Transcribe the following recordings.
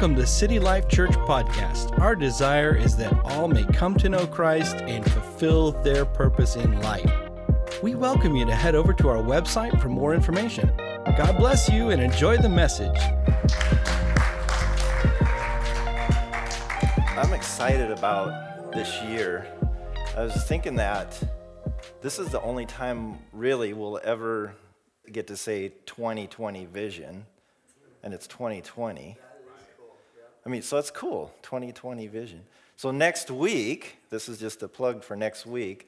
Welcome to City Life Church Podcast. Our desire is that all may come to know Christ and fulfill their purpose in life. We welcome you to head over to our website for more information. God bless you and enjoy the message. I'm excited about this year. I was thinking that this is the only time really we'll ever get to say 2020 vision, and it's 2020. I mean, so that's cool, 2020 vision. So next week, this is just a plug for next week,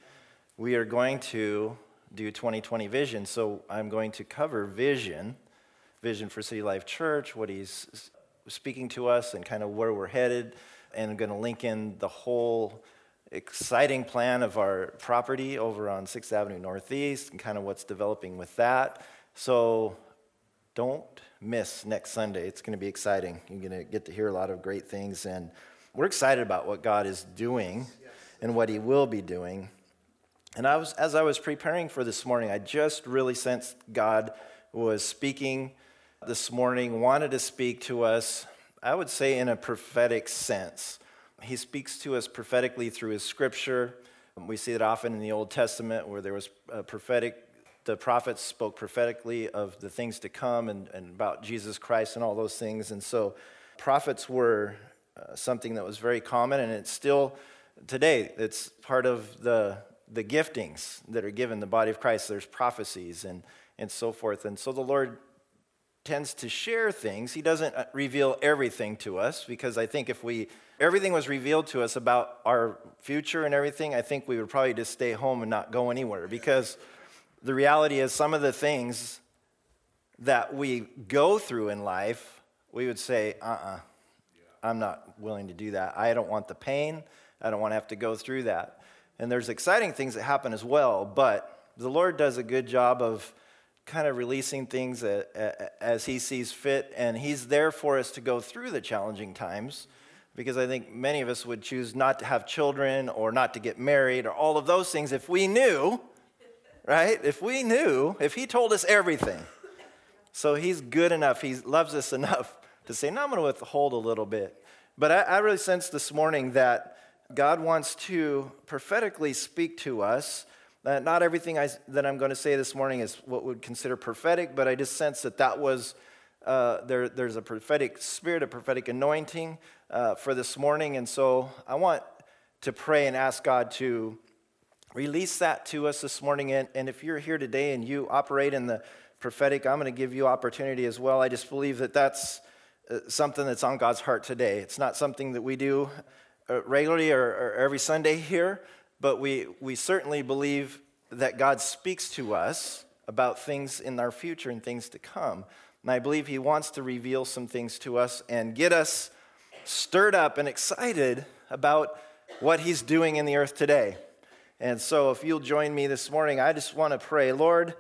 we are going to do 2020 vision. So I'm going to cover vision, vision for City Life Church, what he's speaking to us, and kind of where we're headed. And I'm going to link in the whole exciting plan of our property over on 6th Avenue Northeast and kind of what's developing with that. So don't miss next Sunday. It's going to be exciting. You're going to get to hear a lot of great things, and we're excited about what God is doing and what He will be doing. And I was, as I was preparing for this morning, I just really sensed God was speaking this morning, wanted to speak to us, I would say, in a prophetic sense. He speaks to us prophetically through His scripture. We see it often in the Old Testament where there was a prophetic the prophets spoke prophetically of the things to come and, and about Jesus Christ and all those things. And so prophets were uh, something that was very common, and it's still today, it's part of the, the giftings that are given the body of Christ. There's prophecies and, and so forth. And so the Lord tends to share things. He doesn't uh, reveal everything to us because I think if we everything was revealed to us about our future and everything, I think we would probably just stay home and not go anywhere because the reality is, some of the things that we go through in life, we would say, uh uh-uh, uh, i am not willing to do that. I don't want the pain. I don't want to have to go through that. And there's exciting things that happen as well, but the Lord does a good job of kind of releasing things as He sees fit, and He's there for us to go through the challenging times because I think many of us would choose not to have children or not to get married or all of those things if we knew right? If we knew, if He told us everything, so He's good enough, He loves us enough to say, no, I'm going to withhold a little bit. But I, I really sense this morning that God wants to prophetically speak to us. Uh, not everything I, that I'm going to say this morning is what would consider prophetic, but I just sense that that was uh, there, there's a prophetic spirit, a prophetic anointing uh, for this morning. And so I want to pray and ask God to release that to us this morning. And, and if you're here today and you operate in the prophetic, I'm going to give you opportunity as well. I just believe that that's uh, something that's on God's heart today. It's not something that we do uh, regularly or, or every Sunday here, but we, we certainly believe that God speaks to us about things in our future and things to come. And I believe He wants to reveal some things to us and get us stirred up and excited about what He's doing in the earth today. And so, if you'll join me this morning, I just want to pray. Lord,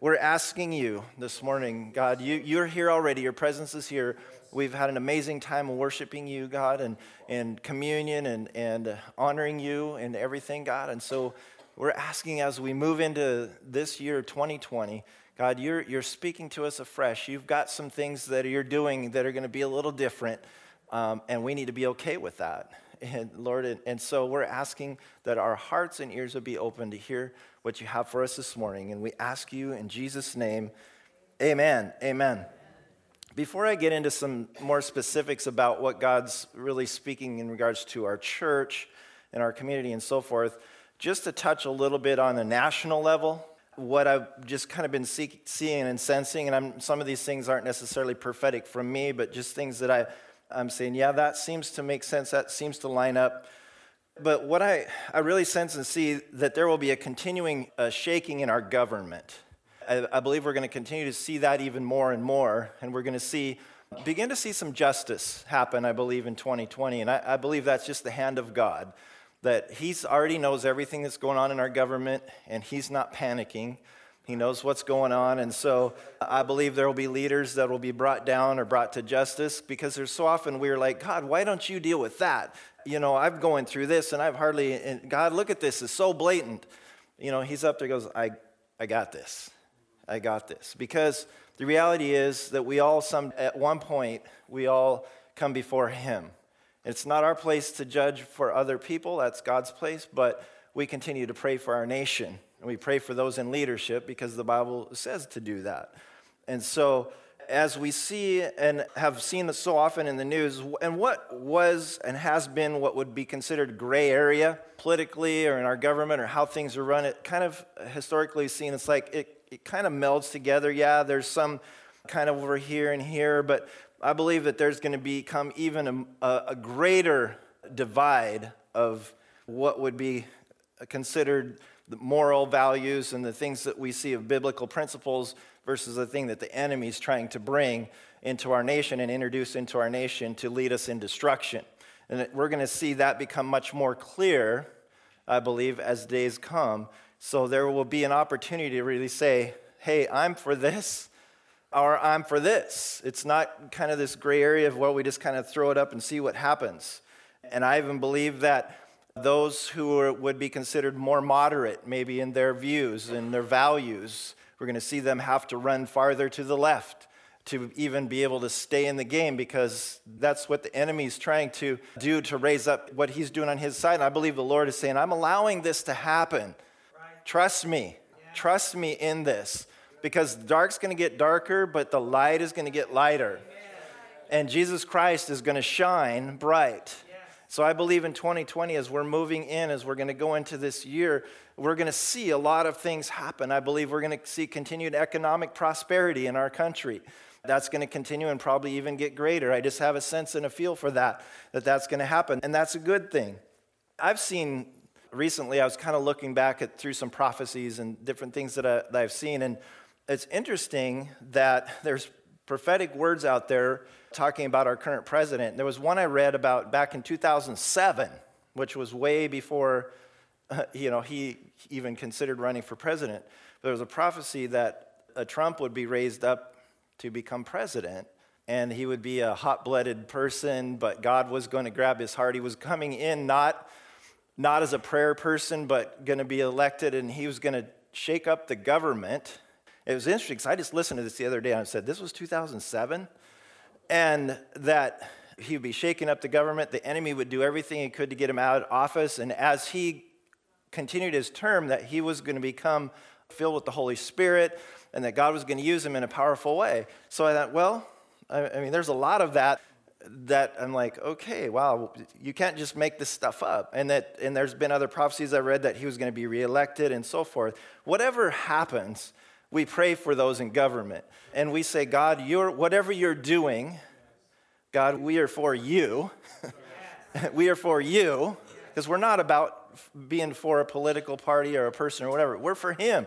we're asking you this morning, God, you, you're here already. Your presence is here. We've had an amazing time worshiping you, God, and, and communion and, and honoring you and everything, God. And so, we're asking as we move into this year, 2020, God, you're, you're speaking to us afresh. You've got some things that you're doing that are going to be a little different, um, and we need to be okay with that. And Lord, and, and so we're asking that our hearts and ears would be open to hear what you have for us this morning. And we ask you in Jesus' name, amen. Amen. Before I get into some more specifics about what God's really speaking in regards to our church and our community and so forth, just to touch a little bit on a national level, what I've just kind of been see- seeing and sensing, and I'm, some of these things aren't necessarily prophetic from me, but just things that I I'm saying, yeah, that seems to make sense. That seems to line up. But what I, I really sense and see that there will be a continuing uh, shaking in our government. I, I believe we're going to continue to see that even more and more, and we're going to see begin to see some justice happen. I believe in 2020, and I, I believe that's just the hand of God. That He's already knows everything that's going on in our government, and He's not panicking. He knows what's going on. And so uh, I believe there will be leaders that will be brought down or brought to justice because there's so often we're like, God, why don't you deal with that? You know, I'm going through this and I've hardly, and God, look at this, it's so blatant. You know, he's up there, goes, I, I got this. I got this. Because the reality is that we all, some, at one point, we all come before Him. It's not our place to judge for other people, that's God's place, but we continue to pray for our nation. And we pray for those in leadership because the Bible says to do that. And so, as we see and have seen so often in the news, and what was and has been what would be considered gray area politically or in our government or how things are run, it kind of historically seen it's like it, it kind of melds together. Yeah, there's some kind of over here and here, but I believe that there's going to become even a, a greater divide of what would be considered the moral values and the things that we see of biblical principles versus the thing that the enemy is trying to bring into our nation and introduce into our nation to lead us in destruction. And we're going to see that become much more clear, I believe, as days come. So there will be an opportunity to really say, hey, I'm for this, or I'm for this. It's not kind of this gray area of, well, we just kind of throw it up and see what happens. And I even believe that those who would be considered more moderate, maybe in their views and their values, we're going to see them have to run farther to the left to even be able to stay in the game because that's what the enemy is trying to do to raise up what he's doing on his side. And I believe the Lord is saying, I'm allowing this to happen. Right. Trust me. Yeah. Trust me in this because the dark's going to get darker, but the light is going to get lighter. And Jesus Christ is going to shine bright. So I believe in 2020, as we're moving in, as we're going to go into this year, we're going to see a lot of things happen. I believe we're going to see continued economic prosperity in our country. That's going to continue and probably even get greater. I just have a sense and a feel for that, that that's going to happen. And that's a good thing. I've seen recently, I was kind of looking back at through some prophecies and different things that, I, that I've seen. And it's interesting that there's prophetic words out there talking about our current president. There was one I read about back in 2007, which was way before uh, you know, he even considered running for president. There was a prophecy that a Trump would be raised up to become president, and he would be a hot blooded person, but God was going to grab his heart. He was coming in not, not as a prayer person, but going to be elected, and he was going to shake up the government. It was interesting because I just listened to this the other day and I said, This was 2007? And that he would be shaking up the government. The enemy would do everything he could to get him out of office. And as he continued his term that he was going to become filled with the Holy Spirit and that God was going to use him in a powerful way. So I thought, well, I, mean, there's a lot of that that I'm like, okay, wow, you can't just make this stuff up. And that and there's been other prophecies I read that he was going to be reelected and so forth. Whatever happens, we pray for those in government. And we say, God, you're whatever you're doing, God, we are for you. we are for you. Because we're not about being for a political party or a person or whatever. We're for Him.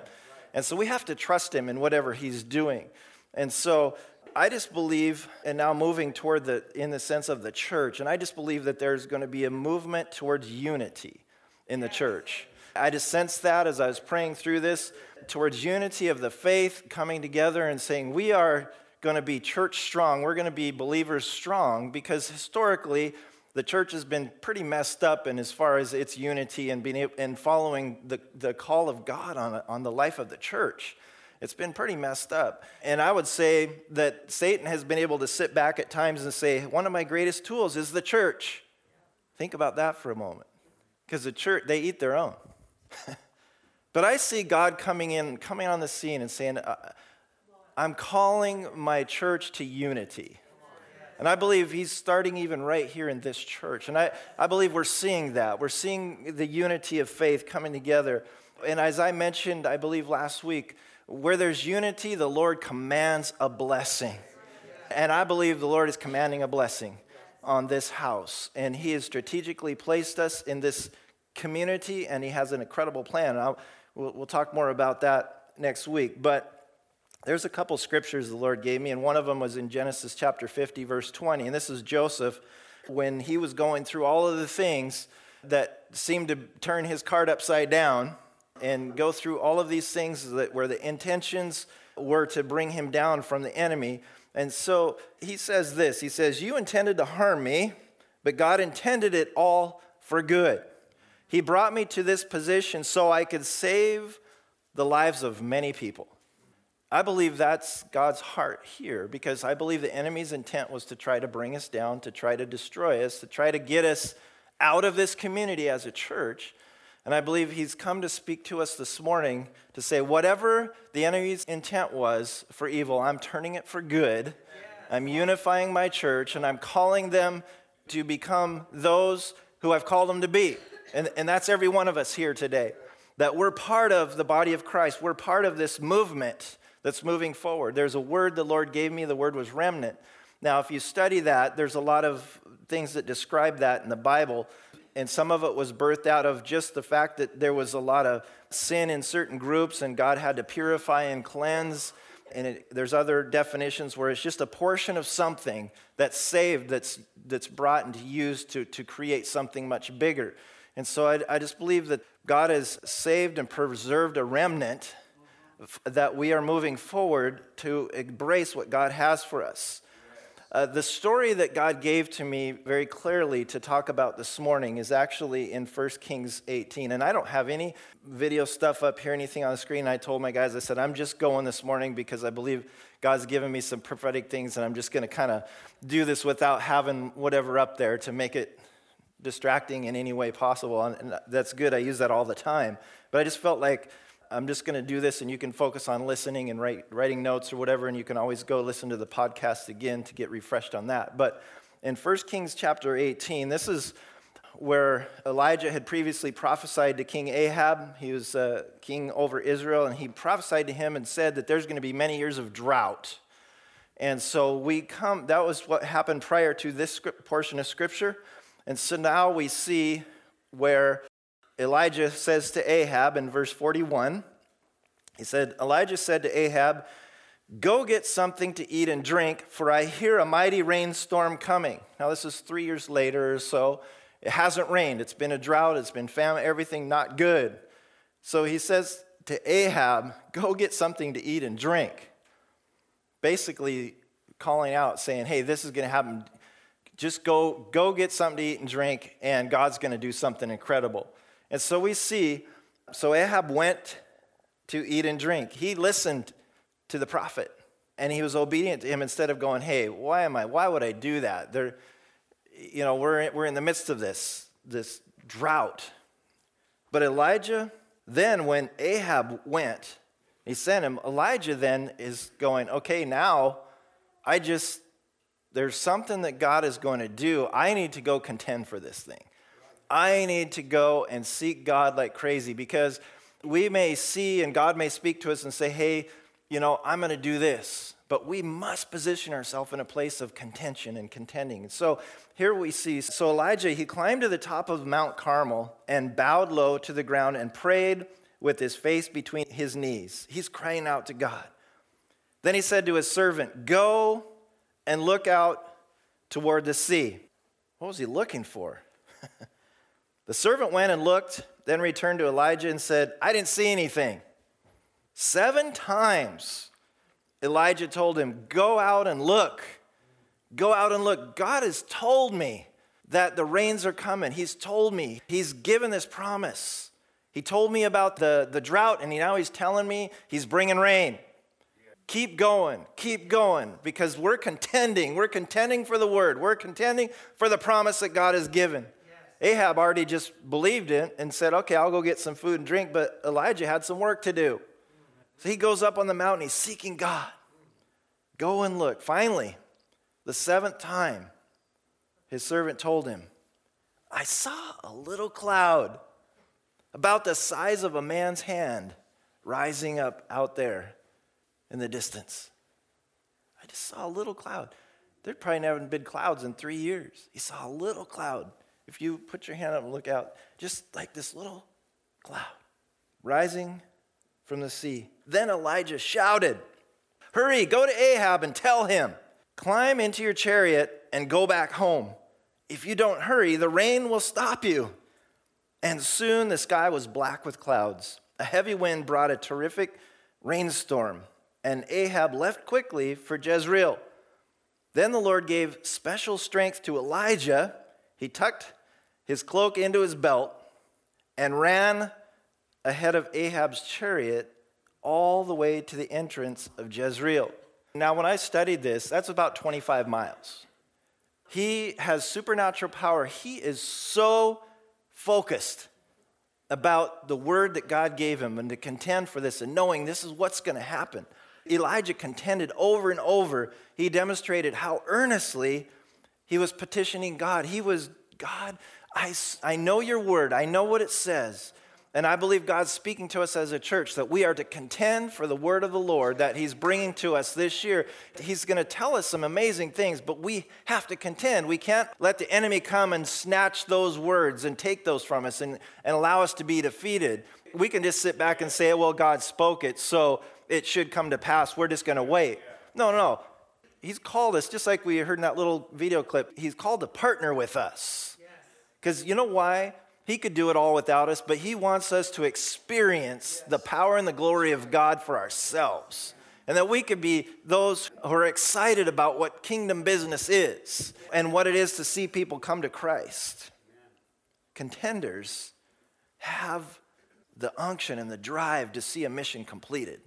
And so we have to trust Him in whatever He's doing. And so I just believe, and now moving toward the, in the sense of the church, and I just believe that there's going to be a movement towards unity in the church. I just sensed that as I was praying through this, towards unity of the faith, coming together and saying, we are going to be church strong. We're going to be believers strong because historically, the church has been pretty messed up in as far as its unity and being and following the, the call of God on, on the life of the church. It's been pretty messed up. And I would say that Satan has been able to sit back at times and say, one of my greatest tools is the church. Think about that for a moment. Because the church, they eat their own. but I see God coming in, coming on the scene and saying, uh, I'm calling my church to unity. And I believe he's starting even right here in this church. And I, I believe we're seeing that. We're seeing the unity of faith coming together. And as I mentioned, I believe last week, where there's unity, the Lord commands a blessing. And I believe the Lord is commanding a blessing on this house. And He has strategically placed us in this community, and He has an incredible plan. I'll, we'll, we'll talk more about that next week. But there's a couple scriptures the Lord gave me, and one of them was in Genesis chapter 50, verse 20. And this is Joseph when he was going through all of the things that seemed to turn his card upside down and go through all of these things that where the intentions were to bring him down from the enemy. And so he says this He says, You intended to harm me, but God intended it all for good. He brought me to this position so I could save the lives of many people. I believe that's God's heart here because I believe the enemy's intent was to try to bring us down, to try to destroy us, to try to get us out of this community as a church. And I believe he's come to speak to us this morning to say, whatever the enemy's intent was for evil, I'm turning it for good. I'm unifying my church and I'm calling them to become those who I've called them to be. And, and that's every one of us here today. That we're part of the body of Christ. We're part of this movement that's moving forward. There's a word the Lord gave me, the word was remnant. Now, if you study that, there's a lot of things that describe that in the Bible. And some of it was birthed out of just the fact that there was a lot of sin in certain groups and God had to purify and cleanse. And it, there's other definitions where it's just a portion of something that's saved, that's, that's brought and used to, to create something much bigger. And so I, I just believe that God has saved and preserved a remnant that we are moving forward to embrace what God has for us. Uh, the story that God gave to me very clearly to talk about this morning is actually in 1 Kings 18. And I don't have any video stuff up here, anything on the screen. I told my guys, I said, I'm just going this morning because I believe God's given me some prophetic things, and I'm just going to kind of do this without having whatever up there to make it distracting in any way possible. And that's good. I use that all the time. But I just felt like I'm just going to do this, and you can focus on listening and write, writing notes or whatever, and you can always go listen to the podcast again to get refreshed on that. But in 1 Kings chapter 18, this is where Elijah had previously prophesied to King Ahab. He was uh, king over Israel, and he prophesied to him and said that there's going to be many years of drought. And so we come, that was what happened prior to this portion of scripture. And so now we see where Elijah says to Ahab in verse 41, he said, Elijah said to Ahab, Go get something to eat and drink, for I hear a mighty rainstorm coming. Now, this is three years later or so. It hasn't rained. It's been a drought. It's been famine, everything not good. So he says to Ahab, Go get something to eat and drink. Basically, calling out, saying, Hey, this is going to happen. Just go, go get something to eat and drink, and God's going to do something incredible. And so we see, so Ahab went to eat and drink. He listened to the prophet and he was obedient to him instead of going, hey, why am I, why would I do that? There, you know, we're, we're in the midst of this, this drought. But Elijah, then when Ahab went, he sent him, Elijah then is going, okay, now I just, there's something that God is going to do. I need to go contend for this thing. I need to go and seek God like crazy because we may see and God may speak to us and say, hey, you know, I'm going to do this. But we must position ourselves in a place of contention and contending. And so here we see so Elijah, he climbed to the top of Mount Carmel and bowed low to the ground and prayed with his face between his knees. He's crying out to God. Then he said to his servant, Go and look out toward the sea. What was he looking for? The servant went and looked, then returned to Elijah and said, I didn't see anything. Seven times Elijah told him, Go out and look. Go out and look. God has told me that the rains are coming. He's told me, He's given this promise. He told me about the, the drought, and he, now He's telling me He's bringing rain. Keep going, keep going, because we're contending. We're contending for the word, we're contending for the promise that God has given. Ahab already just believed it and said, Okay, I'll go get some food and drink, but Elijah had some work to do. So he goes up on the mountain, he's seeking God. Go and look. Finally, the seventh time, his servant told him, I saw a little cloud about the size of a man's hand rising up out there in the distance. I just saw a little cloud. There'd probably never been clouds in three years. He saw a little cloud if you put your hand up and look out, just like this little cloud rising from the sea. Then Elijah shouted, Hurry, go to Ahab and tell him, climb into your chariot and go back home. If you don't hurry, the rain will stop you. And soon the sky was black with clouds. A heavy wind brought a terrific rainstorm, and Ahab left quickly for Jezreel. Then the Lord gave special strength to Elijah. He tucked his cloak into his belt, and ran ahead of Ahab's chariot all the way to the entrance of Jezreel. Now, when I studied this, that's about 25 miles. He has supernatural power. He is so focused about the word that God gave him and to contend for this and knowing this is what's going to happen. Elijah contended over and over. He demonstrated how earnestly he was petitioning God. He was, God, I, I know your word, I know what it says. And I believe God's speaking to us as a church that we are to contend for the word of the Lord that He's bringing to us this year. He's going to tell us some amazing things, but we have to contend. We can't let the enemy come and snatch those words and take those from us and, and allow us to be defeated. We can just sit back and say, well, God spoke it, so it should come to pass. We're just going to wait. No, no. He's called us, just like we heard in that little video clip, He's called to partner with us. Because you know why? He could do it all without us, but He wants us to experience the power and the glory of God for ourselves. And that we could be those who are excited about what kingdom business is and what it is to see people come to Christ. Contenders have the unction and the drive to see a mission completed.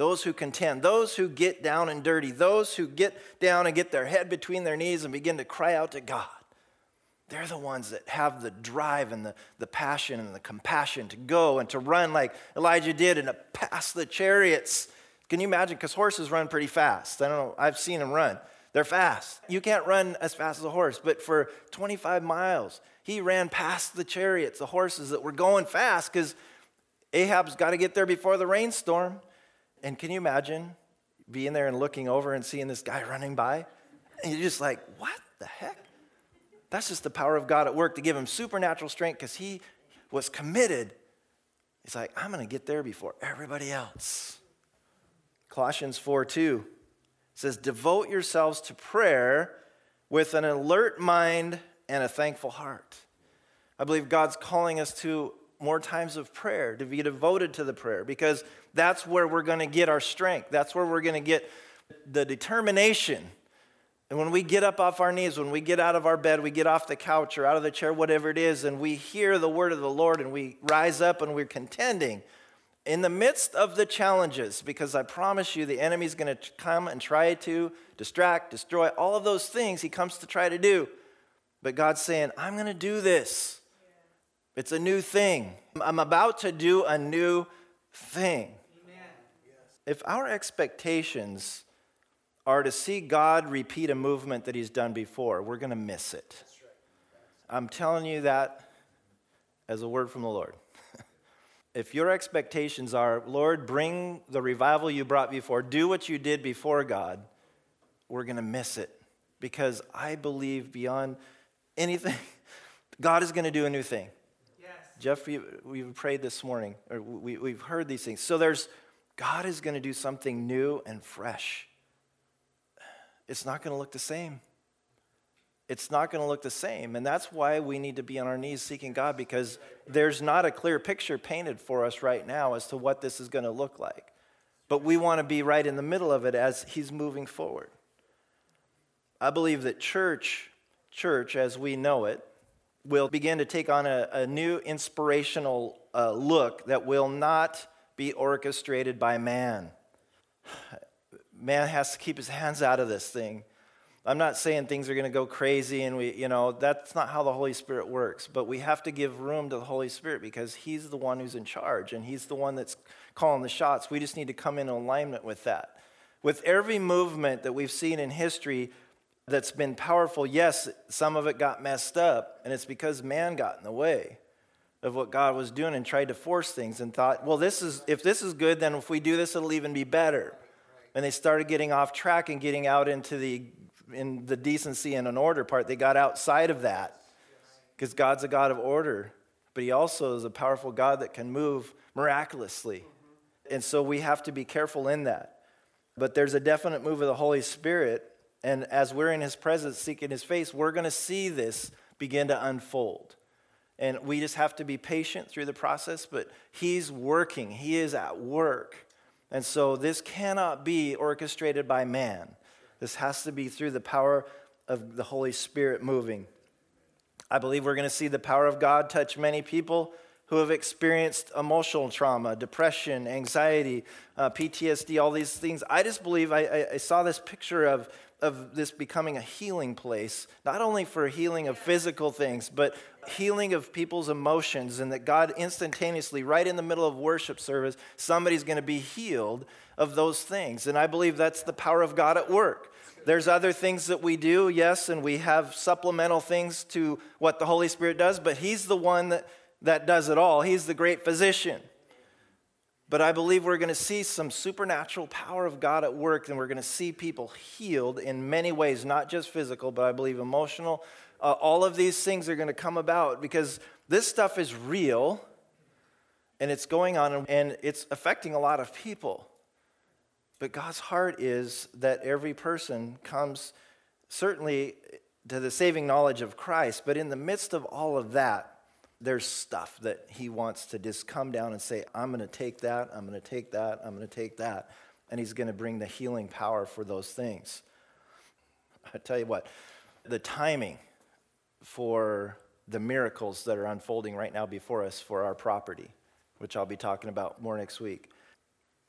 Those who contend, those who get down and dirty, those who get down and get their head between their knees and begin to cry out to God. They're the ones that have the drive and the, the passion and the compassion to go and to run like Elijah did and to pass the chariots. Can you imagine? Because horses run pretty fast. I don't know, I've seen them run. They're fast. You can't run as fast as a horse, but for 25 miles, he ran past the chariots, the horses that were going fast because Ahab's got to get there before the rainstorm. And can you imagine being there and looking over and seeing this guy running by? And you're just like, what the heck? That's just the power of God at work to give him supernatural strength because he was committed. He's like, I'm going to get there before everybody else. Colossians 4 2 says, Devote yourselves to prayer with an alert mind and a thankful heart. I believe God's calling us to more times of prayer, to be devoted to the prayer, because that's where we're going to get our strength. That's where we're going to get the determination and when we get up off our knees, when we get out of our bed, we get off the couch or out of the chair, whatever it is, and we hear the word of the Lord and we rise up and we're contending in the midst of the challenges, because I promise you the enemy's going to come and try to distract, destroy, all of those things he comes to try to do. But God's saying, I'm going to do this. It's a new thing. I'm about to do a new thing. Amen. If our expectations are to see God repeat a movement that He's done before, we're going to miss it. I'm telling you that as a word from the Lord. if your expectations are, Lord, bring the revival you brought before, do what you did before God, we're going to miss it. Because I believe beyond anything, God is going to do a new thing. Jeff, we, we've prayed this morning, or we, we've heard these things. So there's, God is going to do something new and fresh it's not going to look the same. It's not going to look the same. And that's why we need to be on our knees seeking God because there's not a clear picture painted for us right now as to what this is going to look like. But we want to be right in the middle of it as He's moving forward. I believe that church, church as we know it, will begin to take on a, a new inspirational uh, look that will not be orchestrated by man man has to keep his hands out of this thing. I'm not saying things are going to go crazy and we, you know, that's not how the Holy Spirit works. But we have to give room to the Holy Spirit because He's the one who's in charge and He's the one that's calling the shots. We just need to come in alignment with that. With every movement that we've seen in history that's been powerful, yes, some of it got messed up, and it's because man got in the way of what God was doing and tried to force things and thought, well, this is if this is good, then if we do this, it'll even be better. And they started getting off track and getting out into the in the decency and an order part. They got outside of that because god's a god of order but he also is a powerful god that can move miraculously. And so we have to be careful in that. But there's a definite move of the holy spirit and as we're in his presence seeking his face we're going to see this begin to unfold and we just have to be patient through the process but he's working he is at work and so this cannot be orchestrated by man. This has to be through the power of the Holy Spirit moving. I believe we're going to see the power of God touch many people who have experienced emotional trauma, depression, anxiety, uh, PTSD, all these things. I just believe I, I, I saw this picture of, of this becoming a healing place, not only for healing of physical things, but healing of people's emotions, and that God instantaneously, right in the middle of worship service, somebody's going to be healed of those things. And I believe that's the power of God at work. There's other things that we do, yes, and we have supplemental things to what the Holy Spirit does, but He's the one that that does it all. He's the great physician. But I believe we're going to see some supernatural power of God at work, and we're going to see people healed in many ways, not just physical, but I believe emotional. Uh, all of these things are going to come about because this stuff is real and it's going on and it's affecting a lot of people. But God's heart is that every person comes certainly to the saving knowledge of Christ, but in the midst of all of that, there's stuff that he wants to just come down and say, I'm going to take that, I'm going to take that, I'm going to take that. And he's going to bring the healing power for those things. I tell you what, the timing for the miracles that are unfolding right now before us for our property, which I'll be talking about more next week.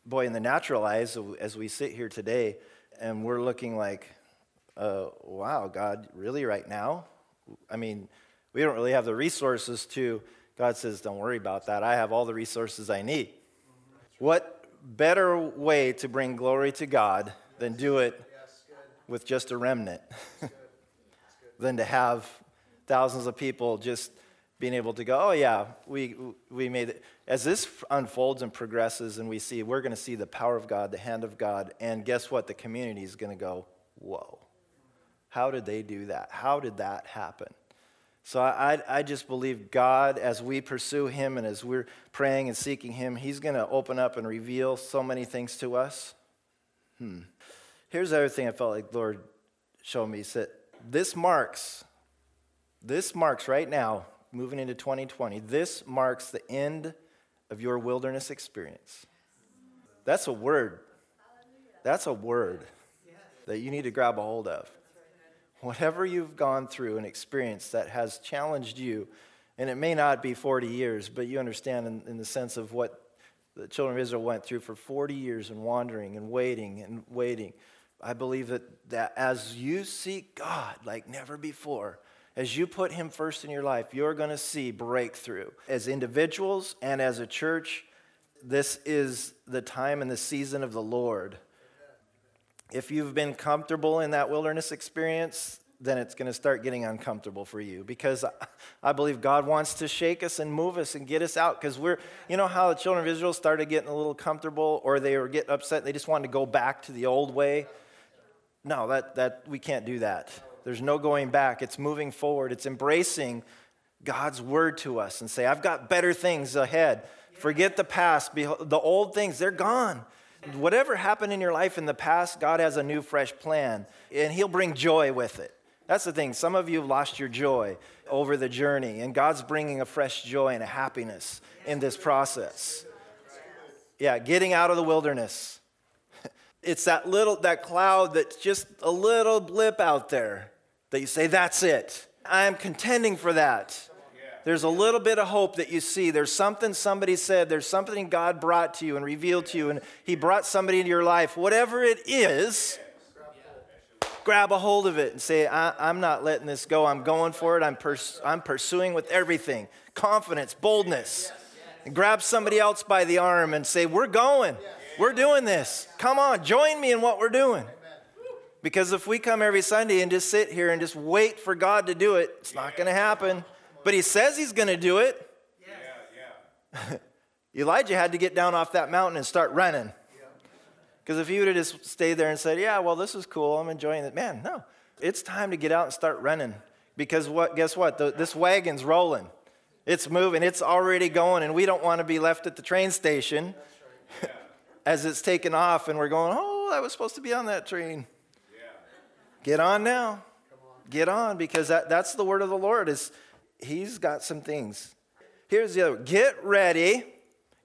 Boy, in the natural eyes, as we sit here today, and we're looking like, uh, wow, God, really right now? I mean, we don't really have the resources to. God says, Don't worry about that. I have all the resources I need. What better way to bring glory to God than do it with just a remnant? than to have thousands of people just being able to go, oh, yeah, we, we made it. As this unfolds and progresses, and we see, we're going to see the power of God, the hand of God, and guess what? The community is going to go, whoa. How did they do that? How did that happen? So I, I just believe God, as we pursue Him and as we're praying and seeking Him, He's going to open up and reveal so many things to us. Hmm. Here's the other thing I felt like Lord showed me. He said, This marks, this marks right now, moving into 2020, this marks the end of your wilderness experience. That's a word. That's a word that you need to grab a hold of whatever you've gone through and experienced that has challenged you, and it may not be 40 years, but you understand in, in, the sense of what the children of Israel went through for 40 years and wandering and waiting and waiting. I believe that, that as you seek God like never before, as you put Him first in your life, you're going to see breakthrough. As individuals and as a church, this is the time and the season of the Lord if you've been comfortable in that wilderness experience, then it's going to start getting uncomfortable for you because I believe God wants to shake us and move us and get us out because we're, you know, how the children of Israel started getting a little comfortable or they were getting upset, they just wanted to go back to the old way. No, that, that we can't do that. There's no going back. It's moving forward. It's embracing God's word to us and say, I've got better things ahead. Forget the past. The old things, they're gone. Whatever happened in your life in the past, God has a new, fresh plan, and He'll bring joy with it. That's the thing. Some of you have lost your joy over the journey, and God's bringing a fresh joy and a happiness in this process. Yeah, getting out of the wilderness. It's that little that cloud that's just a little blip out there that you say, "That's it. I am contending for that." There's a little bit of hope that you see. There's something somebody said. There's something God brought to you and revealed to you, and He brought somebody into your life. Whatever it is, grab a hold of it and say, I, am not letting this go. I'm going for it. I'm, pers- I'm pursuing with everything confidence, boldness. And grab somebody else by the arm and say, We're going. We're doing this. Come on, join me in what we're doing. Because if we come every Sunday and just sit here and just wait for God to do it, it's not going to happen. But he says he's going to do it. Yeah, yeah. Elijah had to get down off that mountain and start running. Because if he would have just stayed there and said, Yeah, well, this is cool, I'm enjoying it, man, no. It's time to get out and start running. Because what, guess what? The, this wagon's rolling. It's moving, it's already going, and we don't want to be left at the train station right. yeah. as it's taken off, and we're going, Oh, I was supposed to be on that train. Yeah. Get on now. On. Get on, because that, that's the word of the Lord is he's got some things. Here's the other get ready,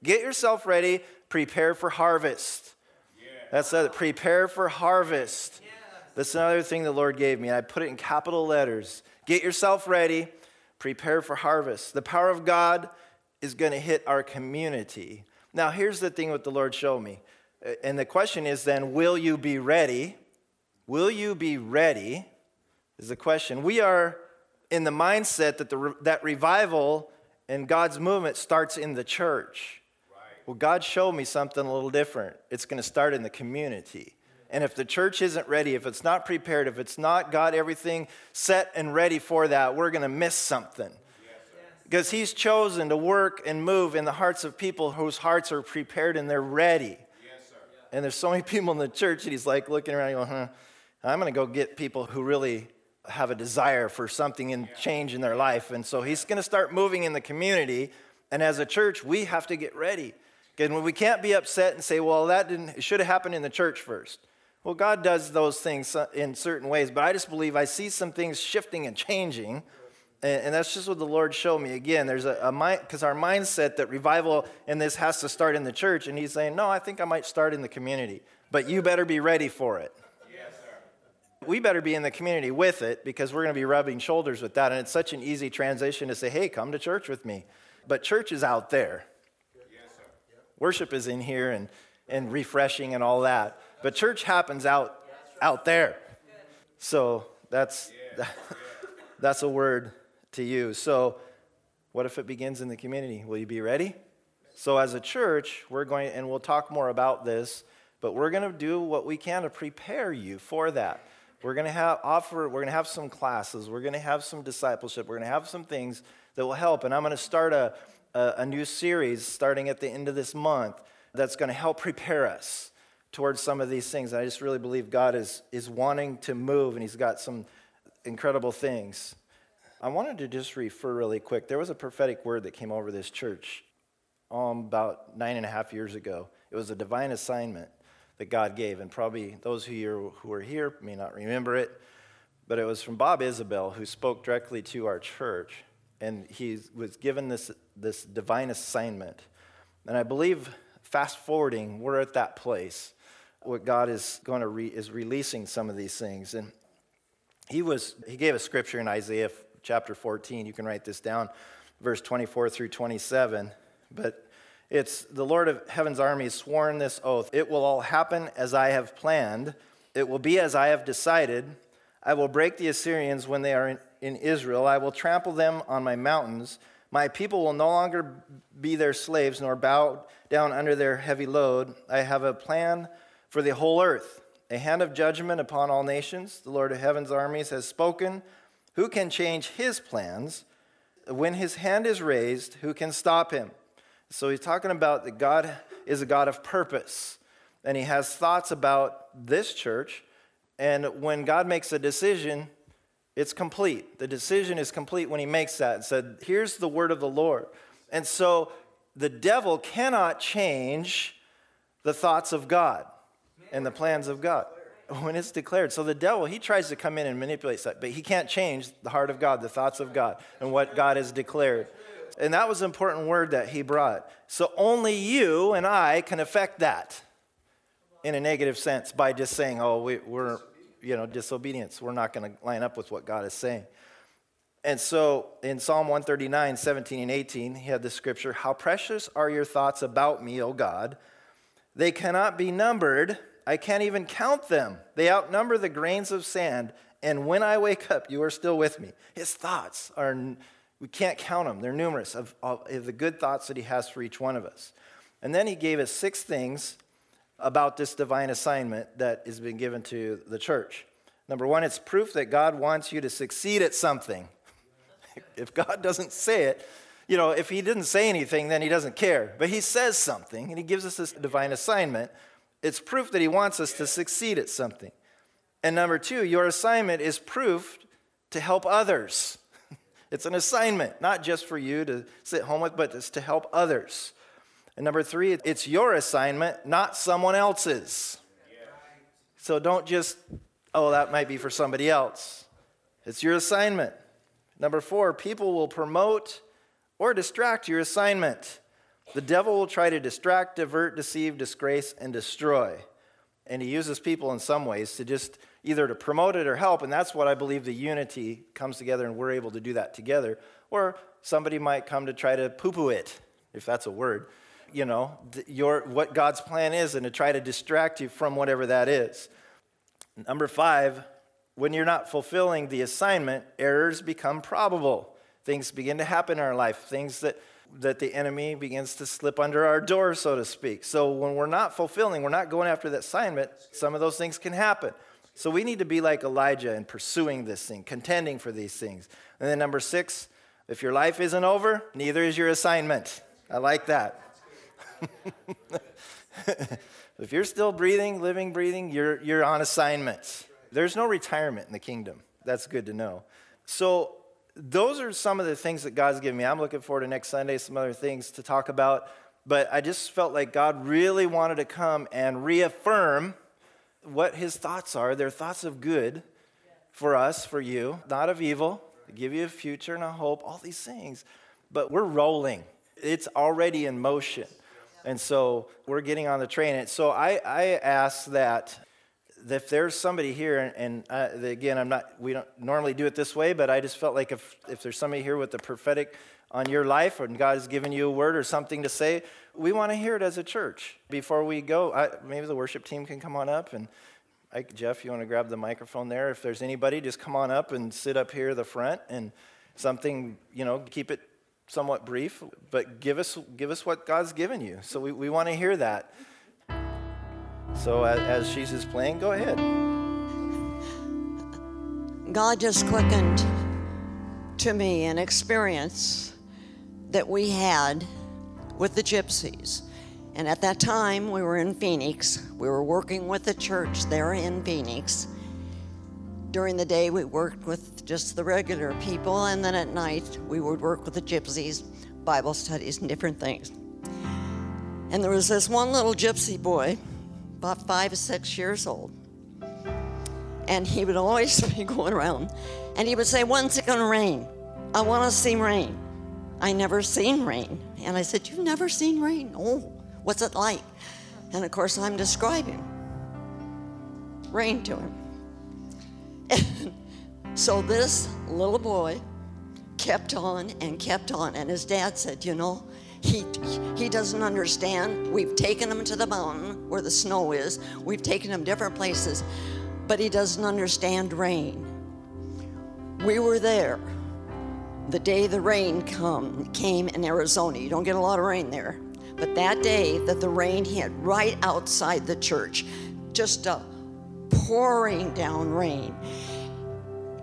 get yourself ready, prepare for harvest. Yeah. That's the prepare for harvest. Yeah. That's another thing the Lord gave me. I put it in capital letters. Get yourself ready, prepare for harvest. The power of God is going to hit our community. Now, here's the thing what the Lord showed me. And the question is then, will you be ready? Will you be ready? Is the question. We are in the mindset that, the, that revival and God's movement starts in the church. Right. Well, God showed me something a little different. It's going to start in the community. And if the church isn't ready, if it's not prepared, if it's not got everything set and ready for that, we're going to miss something. Because he's chosen to work and move in the hearts of people whose hearts are prepared and they're ready. Yes, and there's so many people in the church that he's like looking around, going, huh, I'm going to go get people who really have a desire for something and change in their life. And so he's going to start moving in the community. And as a church, we have to get ready. And we can't be upset and say, well, that didn't, it should have happened in the church first. Well, God does those things uh, in certain ways, but I just believe I see some things shifting and changing. And, that's just what the Lord showed me. Again, there's a, a mind, because our mindset that revival in this has to start in the church. And he's saying, no, I think I might start in the community, but you better be ready for it we better be in the community with it because we're going to be rubbing shoulders with that. And it's such an easy transition to say, hey, come to church with me. But church is out there. Yes, Worship is in here and, and refreshing and all that. But church happens out, out there. So that's, that, that's a word to use. So, what if it begins in the community? Will you be ready? So, as a church, we're going, and we'll talk more about this, but we're going to do what we can to prepare you for that. We're going to have offer, we're going to have some classes, we're going to have some discipleship, we're going to have some things that will help. And I'm going to start a, a, a new series starting at the end of this month that's going to help prepare us towards some of these things. And I just really believe God is, is wanting to move and He's got some incredible things. I wanted to just refer really quick. There was a prophetic word that came over this church um, about nine and a half years ago. It was a divine assignment that God gave. And probably those of you who are here may not remember it, but it was from Bob Isabel, who spoke directly to our church. And he was given this, this divine assignment. And I believe, fast forwarding, we're at that place. What God is going to re, is releasing some of these things. And he was he gave a scripture in Isaiah chapter 14. You can write this down, verse 24 through 27. But it's the Lord of heaven's armies sworn this oath. It will all happen as I have planned. It will be as I have decided. I will break the Assyrians when they are in, in Israel. I will trample them on my mountains. My people will no longer be their slaves nor bow down under their heavy load. I have a plan for the whole earth, a hand of judgment upon all nations. The Lord of heaven's armies has spoken. Who can change his plans? When his hand is raised, who can stop him? So he's talking about that God is a God of purpose, and he has thoughts about this church. And when God makes a decision, it's complete. The decision is complete when he makes that and said, Here's the word of the Lord. And so the devil cannot change the thoughts of God and the plans of God when it's declared. So the devil, he tries to come in and manipulate that, but he can't change the heart of God, the thoughts of God, and what God has declared. And that was an important word that he brought. So only you and I can affect that in a negative sense by just saying, oh, we, are you know, disobedience. We're not going to line up with what God is saying. And so in Psalm 139, 17 and 18, he had the scripture How precious are your thoughts about me, O God! They cannot be numbered. I can't even count them. They outnumber the grains of sand. And when I wake up, you are still with me. His thoughts are we can't count them, they're numerous of, of, the good thoughts that He has for each one of us. And then He gave us six things about this divine assignment that has been given to the church. Number one, it's proof that God wants you to succeed at something. if God doesn't say it, you know, if He didn't say anything, then He doesn't care. But He says something and He gives us this divine assignment. It's proof that He wants us to succeed at something. And number two, your assignment is proof to help others. It's an assignment, not just for you to sit home with, but it's to help others. And number three, it's your assignment, not someone else's. So don't just, oh, that might be for somebody else. It's your assignment. Number four, people will promote or distract your assignment. The devil will try to distract, divert, deceive, disgrace, and destroy. And he uses people in some ways to just either to promote it or help. And that's what I believe the unity comes together and we're able to do that together. Or somebody might come to try to poo poo it if that's a word, you know, your, what God's plan is and to try to distract you from whatever that is. Number five, when you're not fulfilling the assignment, errors become probable. Things begin to happen in our life, things that, that the enemy begins to slip under our door, so to speak. So when we're not fulfilling, we're not going after that assignment, some of those things can happen. So we need to be like Elijah in pursuing this thing, contending for these things. And then number six, if your life isn't over, neither is your assignment. I like that. if you're still breathing, living, breathing, you're, you're on assignment. There's no retirement in the kingdom. That's good to know. So, those are some of the things that God's given me. I'm looking forward to next Sunday, some other things to talk about. But I just felt like God really wanted to come and reaffirm what his thoughts are. They're thoughts of good for us, for you, not of evil, give you a future and a hope, all these things. But we're rolling, it's already in motion. And so we're getting on the train. And so I, I ask that if there's somebody here, and, and uh, again, I'm not, we don't normally do it this way, but I just felt like if, if there's somebody here with the prophetic on your life, and God has given you a word or something to say, we want to hear it as a church. Before we go, I, maybe the worship team can come on up, and I, Jeff, you want to grab the microphone there? If there's anybody, just come on up and sit up here the front, and something, you know, keep it somewhat brief, but give us, give us what God's given you. So we, we want to hear that. So as, as she's is playing, go ahead. God just quickened to me an experience that we had with the gypsies. And at that time, we were in Phoenix. We were working with the church there in Phoenix. During the day, we worked with just the regular people, and then at night, we would work with the gypsies, Bible studies, and different things. And there was this one little gypsy boy, about five or six years old. And he would always be going around, and he would say, When's it going to rain? I want to see rain. I never seen rain. And I said, You've never seen rain? Oh, what's it like? And of course, I'm describing rain to him. And so this little boy kept on and kept on. And his dad said, You know, he, he doesn't understand. We've taken him to the mountain where the snow is, we've taken him different places, but he doesn't understand rain. We were there the day the rain come, came in Arizona. You don't get a lot of rain there. But that day that the rain hit right outside the church, just a pouring down rain.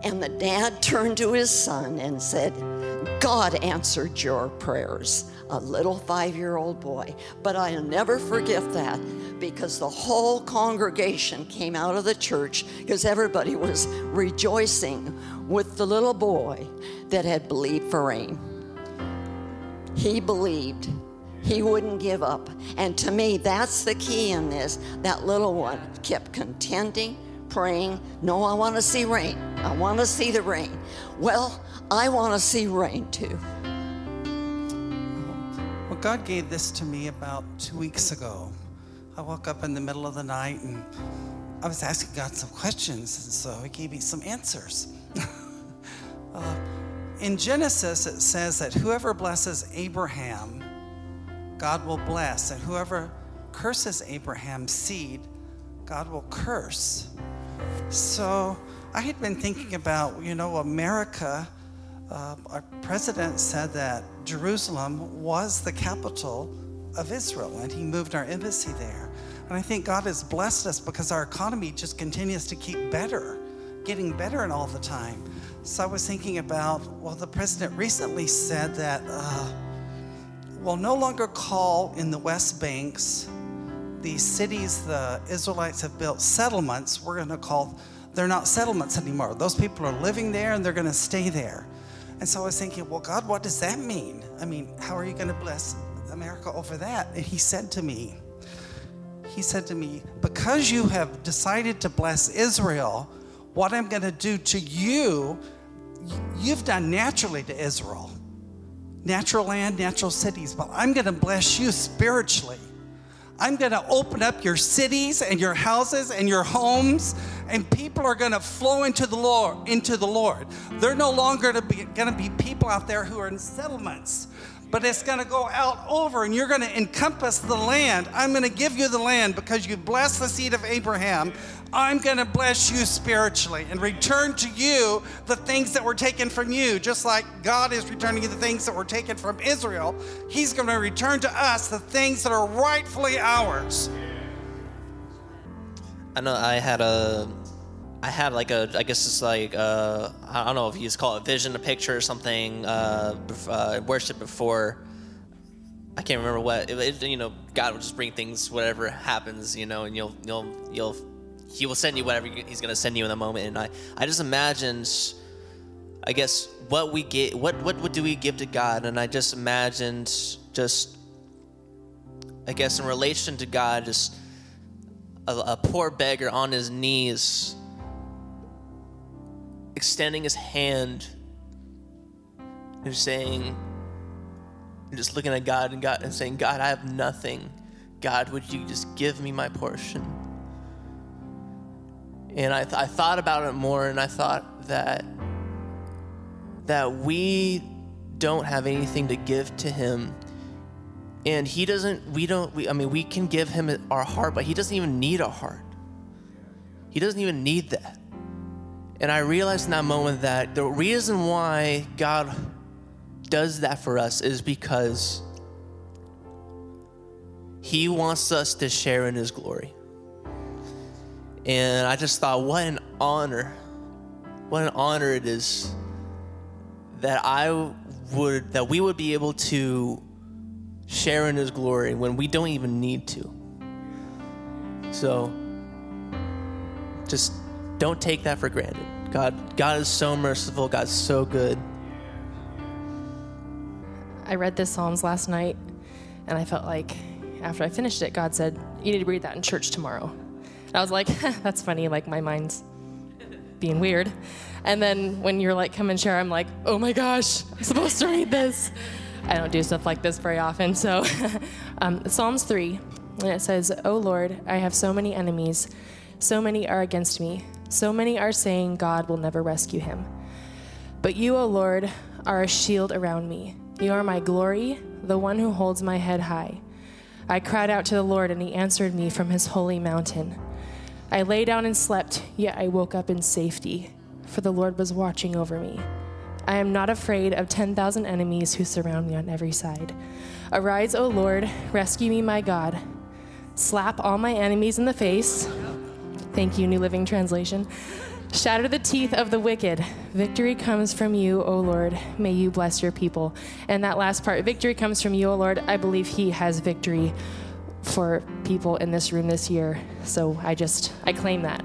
And the dad turned to his son and said, God answered your prayers. A little five year old boy. But I'll never forget that because the whole congregation came out of the church because everybody was rejoicing with the little boy that had believed for rain. He believed. He wouldn't give up. And to me, that's the key in this. That little one kept contending, praying, No, I want to see rain. I want to see the rain. Well, I want to see rain too. Well, God gave this to me about two weeks ago. I woke up in the middle of the night and I was asking God some questions, and so He gave me some answers. uh, in Genesis, it says that whoever blesses Abraham, God will bless, and whoever curses Abraham's seed, God will curse. So I had been thinking about, you know, America. Uh, our president said that Jerusalem was the capital of Israel, and he moved our embassy there. And I think God has blessed us because our economy just continues to keep better, getting better and all the time. So I was thinking about, well, the president recently said that uh, we'll no longer call in the West Banks the cities the Israelites have built settlements. We're going to call, they're not settlements anymore. Those people are living there and they're going to stay there. And so I was thinking, well, God, what does that mean? I mean, how are you going to bless America over that? And he said to me, he said to me, because you have decided to bless Israel, what I'm going to do to you, you've done naturally to Israel. Natural land, natural cities, but I'm going to bless you spiritually. I'm going to open up your cities and your houses and your homes, and people are going to flow into the Lord. Into the Lord, they're no longer going to be people out there who are in settlements. But it's going to go out over and you're going to encompass the land. I'm going to give you the land because you blessed the seed of Abraham. I'm going to bless you spiritually and return to you the things that were taken from you. Just like God is returning the things that were taken from Israel, He's going to return to us the things that are rightfully ours. I know I had a, I had like a, I guess it's like, uh, I don't know if you just call it vision, a picture or something, uh, uh, worship before. I can't remember what, it, you know, God will just bring things, whatever happens, you know, and you'll, you'll, you'll, He will send you whatever He's going to send you in the moment. And I, I just imagined, I guess, what we get, what, what, what do we give to God? And I just imagined just, I guess, in relation to God, just, a, a poor beggar on his knees, extending his hand and saying, and just looking at God and God and saying, God, I have nothing. God, would you just give me my portion? And I, th- I thought about it more, and I thought that that we don't have anything to give to Him and he doesn't we don't we, i mean we can give him our heart but he doesn't even need a heart he doesn't even need that and i realized in that moment that the reason why god does that for us is because he wants us to share in his glory and i just thought what an honor what an honor it is that i would that we would be able to share in his glory when we don't even need to. So just don't take that for granted. God God is so merciful, God's so good. I read this Psalms last night and I felt like after I finished it, God said, You need to read that in church tomorrow. And I was like, That's funny, like my mind's being weird. And then when you're like, Come and share, I'm like, Oh my gosh, I'm supposed to read this. I don't do stuff like this very often. So, um, Psalms 3, and it says, Oh Lord, I have so many enemies. So many are against me. So many are saying God will never rescue him. But you, O Lord, are a shield around me. You are my glory, the one who holds my head high. I cried out to the Lord, and he answered me from his holy mountain. I lay down and slept, yet I woke up in safety, for the Lord was watching over me. I am not afraid of 10,000 enemies who surround me on every side. Arise, O Lord, rescue me, my God. Slap all my enemies in the face. Thank you, New Living Translation. Shatter the teeth of the wicked. Victory comes from you, O Lord. May you bless your people. And that last part, victory comes from you, O Lord. I believe He has victory for people in this room this year. So I just, I claim that.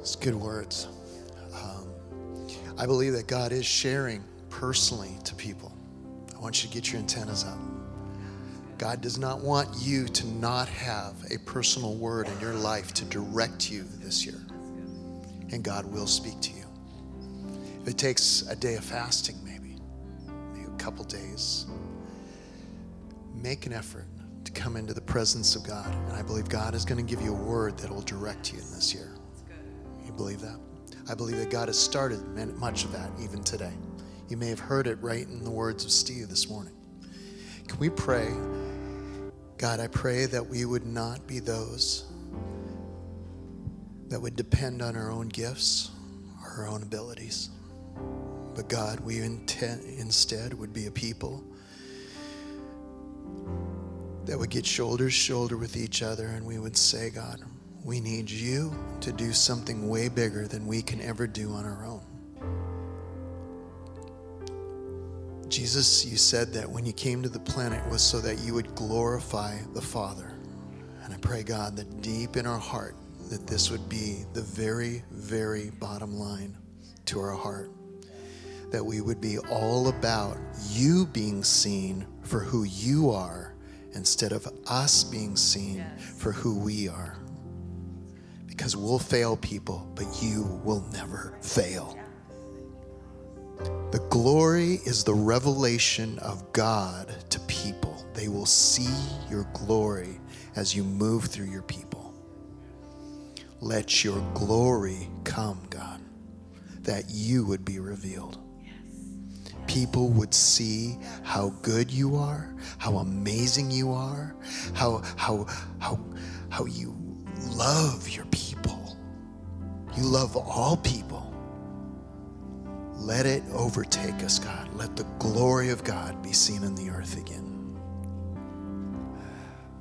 It's good words. Um, I believe that God is sharing personally to people. I want you to get your antennas up. God does not want you to not have a personal word in your life to direct you this year. And God will speak to you. If it takes a day of fasting, maybe, maybe a couple days, make an effort to come into the presence of God. And I believe God is going to give you a word that will direct you in this year. You believe that? I believe that God has started much of that even today. You may have heard it right in the words of Steve this morning. Can we pray? God, I pray that we would not be those that would depend on our own gifts, our own abilities. But God, we instead would be a people that would get shoulder to shoulder with each other and we would say, God, we need you to do something way bigger than we can ever do on our own. Jesus, you said that when you came to the planet was so that you would glorify the Father. And I pray, God, that deep in our heart, that this would be the very, very bottom line to our heart. That we would be all about you being seen for who you are instead of us being seen yes. for who we are. Because we'll fail people, but you will never fail. The glory is the revelation of God to people. They will see your glory as you move through your people. Let your glory come, God. that you would be revealed. People would see how good you are, how amazing you are, how, how, how, how you love your people. You love all people. Let it overtake us, God. Let the glory of God be seen in the earth again.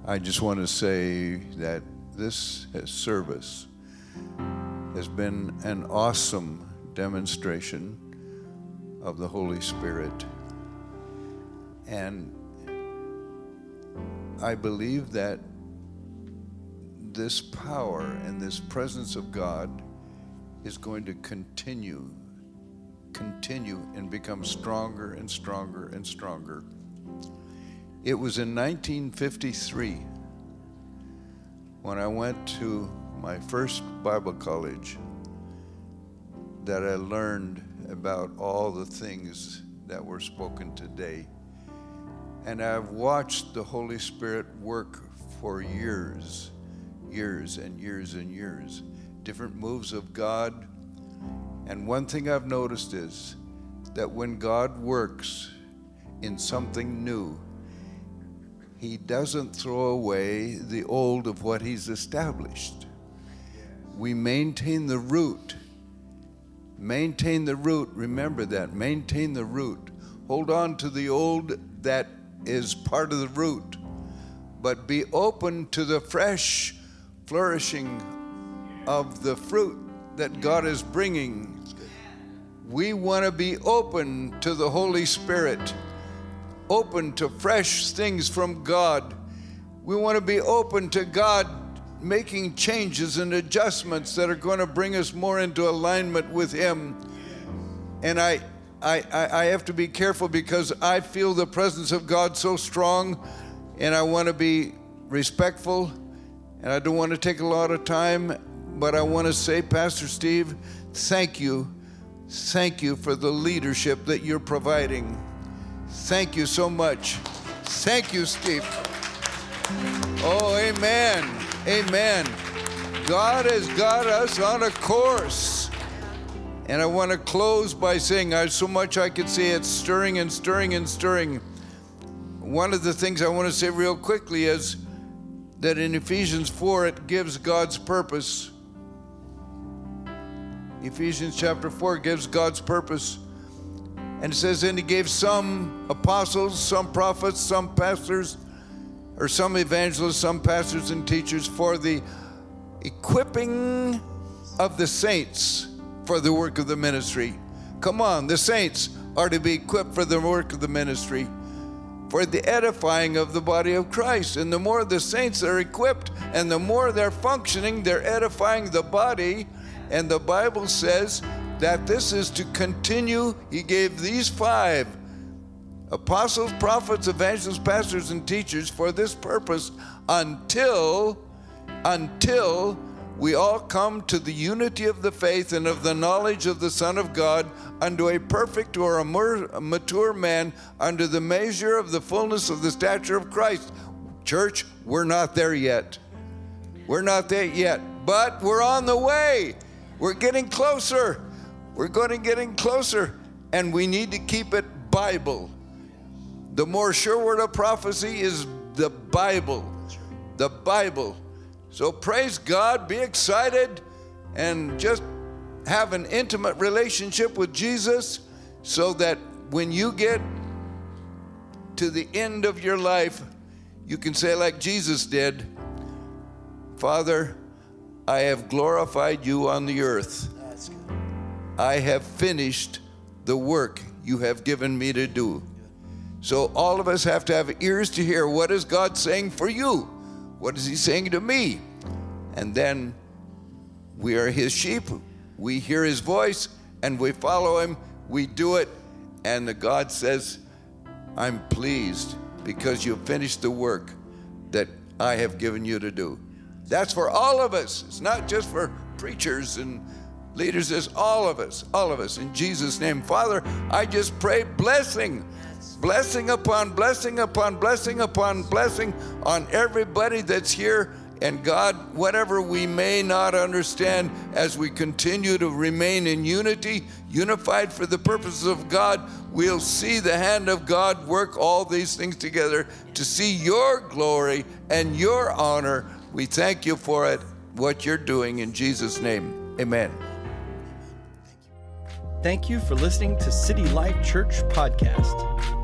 I just want to say that this service has been an awesome demonstration of the Holy Spirit. And I believe that this power and this presence of God is going to continue, continue and become stronger and stronger and stronger. It was in 1953 when I went to my first Bible college that I learned about all the things that were spoken today. And I've watched the Holy Spirit work for years, years and years and years, different moves of God. And one thing I've noticed is that when God works in something new, He doesn't throw away the old of what He's established. We maintain the root Maintain the root. Remember that. Maintain the root. Hold on to the old that is part of the root, but be open to the fresh flourishing of the fruit that God is bringing. We want to be open to the Holy Spirit, open to fresh things from God. We want to be open to God making changes and adjustments that are going to bring us more into alignment with Him. And I, I, I have to be careful because I feel the presence of God so strong, and I want to be respectful, and I don't want to take a lot of time, but I want to say, Pastor Steve, thank you. Thank you for the leadership that you're providing. Thank you so much. Thank you, Steve. Oh, amen. Amen. God has got us on a course. And I want to close by saying I so much I could say it's stirring and stirring and stirring. One of the things I want to say real quickly is that in Ephesians 4 it gives God's purpose. Ephesians chapter 4 gives God's purpose. And it says, And he gave some apostles, some prophets, some pastors, or some evangelists, some pastors and teachers for the equipping of the saints for the work of the ministry. Come on, the saints are to be equipped for the work of the ministry, for the edifying of the body of Christ. And the more the saints are equipped and the more they're functioning, they're edifying the body. And the Bible says that this is to continue. He gave these five apostles, prophets, evangelists, pastors, and teachers for this purpose until, until we all come to the unity of the faith and of the knowledge of the Son of God unto a perfect or a mature man under the measure of the fullness of the stature of Christ. Church, we're not there yet. We're not there yet, but we're on the way. We're getting closer. We're going to getting closer, and we need to keep it Bible. The more sure word of prophecy is the Bible. The Bible. So praise God, be excited, and just have an intimate relationship with Jesus so that when you get to the end of your life, you can say, like Jesus did, Father, I have glorified you on the earth. I have finished the work you have given me to do. So all of us have to have ears to hear what is God saying for you? What is he saying to me? And then we are his sheep. We hear his voice and we follow him. We do it. And the God says, I'm pleased because you finished the work that I have given you to do. That's for all of us. It's not just for preachers and leaders, it's all of us, all of us. In Jesus' name, Father, I just pray blessing blessing upon blessing upon blessing upon blessing on everybody that's here And God, whatever we may not understand, as we continue to remain in unity, unified for the purposes of God, we'll see the hand of God work all these things together to see your glory and your honor. We thank you for it, what you're doing in Jesus' name. Amen. Thank you for listening to City Life Church Podcast.